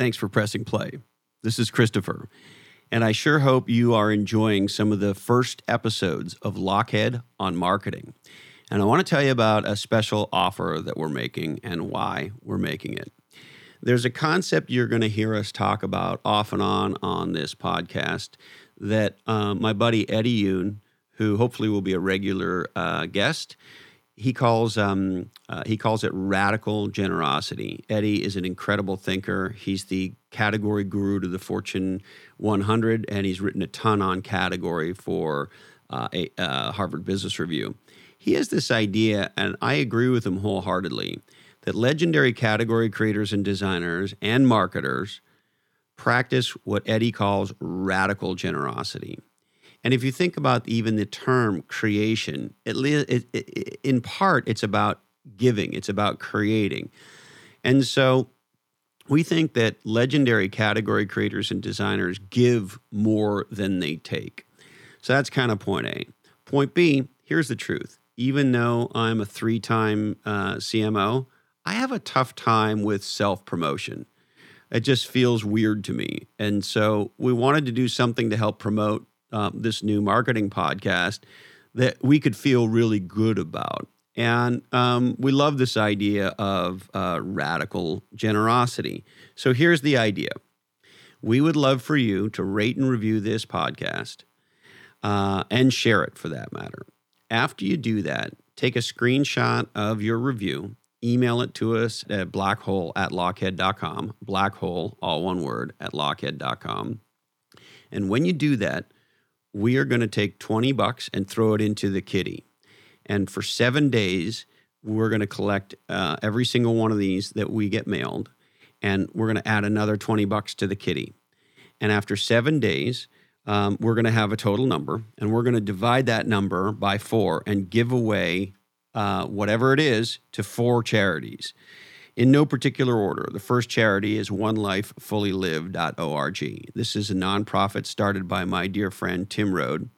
Thanks for pressing play. This is Christopher, and I sure hope you are enjoying some of the first episodes of Lochhead on marketing. And I want to tell you about a special offer that we're making and why we're making it. There's a concept you're going to hear us talk about off and on on this podcast that uh, my buddy Eddie Yoon, who hopefully will be a regular uh, guest, he calls um, uh, he calls it radical generosity. Eddie is an incredible thinker. He's the category guru to the Fortune 100, and he's written a ton on category for uh, a uh, Harvard Business Review. He has this idea, and I agree with him wholeheartedly, that legendary category creators and designers and marketers practice what Eddie calls radical generosity. And if you think about even the term creation, it, it, it, in part, it's about giving, it's about creating. And so we think that legendary category creators and designers give more than they take. So that's kind of point A. Point B, here's the truth. Even though I'm a three time uh, CMO, I have a tough time with self promotion. It just feels weird to me. And so we wanted to do something to help promote um, this new marketing podcast that we could feel really good about. And um, we love this idea of uh, radical generosity. So here's the idea we would love for you to rate and review this podcast uh, and share it for that matter. After you do that, take a screenshot of your review, email it to us at blackhole at lochhead.com, blackhole, all one word, at lochhead.com. And when you do that, we are going to take 20 bucks and throw it into the kitty. And for seven days, we're going to collect uh, every single one of these that we get mailed, and we're going to add another 20 bucks to the kitty. And after seven days, um, we're going to have a total number, and we're going to divide that number by four and give away uh, whatever it is to four charities in no particular order. The first charity is onelifefullylive.org. This is a nonprofit started by my dear friend Tim Rhode.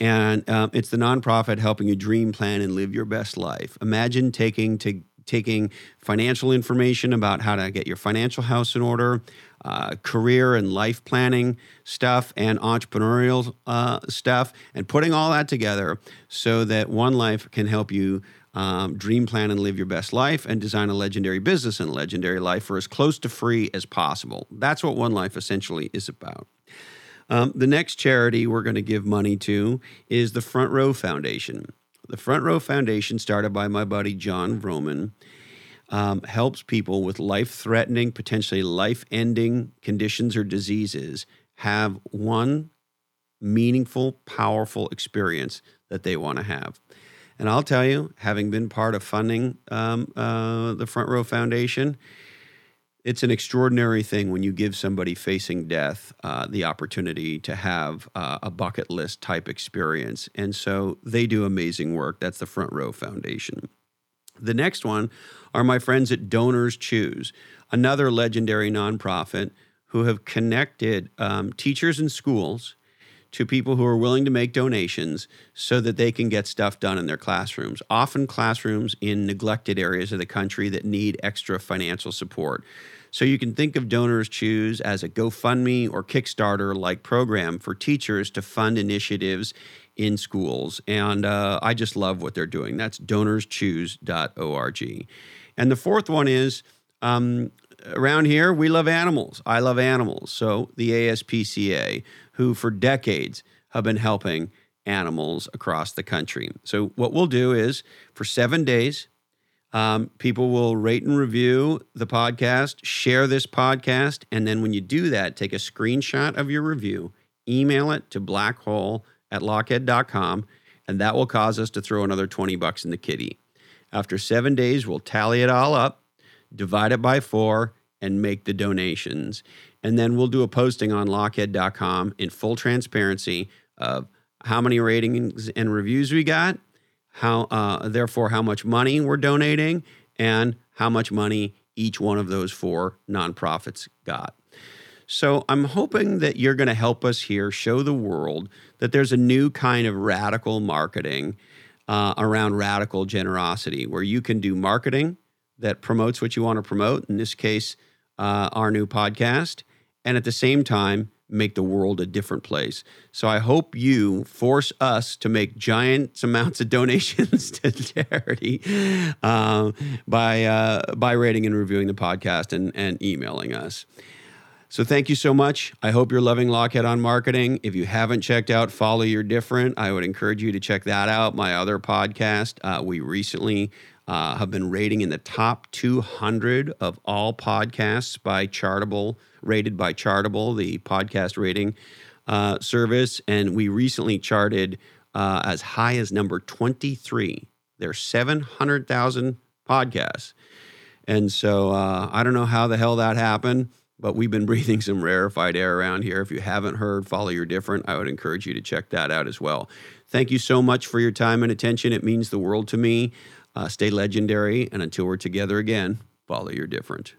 And um, it's the nonprofit helping you dream, plan, and live your best life. Imagine taking to taking financial information about how to get your financial house in order, uh, career and life planning stuff, and entrepreneurial uh, stuff, and putting all that together so that One Life can help you um, dream, plan, and live your best life, and design a legendary business and legendary life for as close to free as possible. That's what One Life essentially is about. Um, the next charity we're going to give money to is the Front Row Foundation. The Front Row Foundation, started by my buddy Jon Vroman, um, helps people with life threatening, potentially life ending conditions or diseases have one meaningful, powerful experience that they want to have. And I'll tell you, having been part of funding um, uh, the Front Row Foundation, it's an extraordinary thing when you give somebody facing death uh, the opportunity to have uh, a bucket list type experience. And so they do amazing work. That's the Front Row Foundation. The next one are my friends at Donors Choose, another legendary nonprofit who have connected um, teachers and schools to people who are willing to make donations so that they can get stuff done in their classrooms, often classrooms in neglected areas of the country that need extra financial support. So you can think of Donors Choose as a GoFundMe or Kickstarter like program for teachers to fund initiatives in schools. And uh, I just love what they're doing. That's donorschoose.org. And the fourth one is um, around here, we love animals. I love animals. So the ASPCA, who for decades have been helping animals across the country. So what we'll do is for seven days, um, people will rate and review the podcast, share this podcast, and then when you do that, take a screenshot of your review, email it to blackhole at lochhead.com, and that will cause us to throw another 20 bucks in the kitty. After seven days, we'll tally it all up, divide it by four, and make the donations. And then we'll do a posting on lochhead.com in full transparency of how many ratings and reviews we got, how uh, therefore how much money we're donating, and how much money each one of those four nonprofits got. So I'm hoping that you're going to help us here show the world that there's a new kind of radical marketing uh, around radical generosity where you can do marketing that promotes what you want to promote. In this case, uh, our new podcast, and at the same time, make the world a different place. So I hope you force us to make giant amounts of donations to charity uh, by uh, by rating and reviewing the podcast and, and emailing us. So thank you so much. I hope you're loving Lochhead on Marketing. If you haven't checked out Follow Your Different, I would encourage you to check that out. My other podcast. Uh, we recently uh, have been rating in the top 200 of all podcasts by Chartable, rated by Chartable, the podcast rating uh, service. And we recently charted uh, as high as number 23. There's 700,000 podcasts. And so uh, I don't know how the hell that happened but we've been breathing some rarefied air around here. If you haven't heard Follow Your Different, I would encourage you to check that out as well. Thank you so much for your time and attention. It means the world to me. Uh, stay legendary, and until we're together again, follow your different.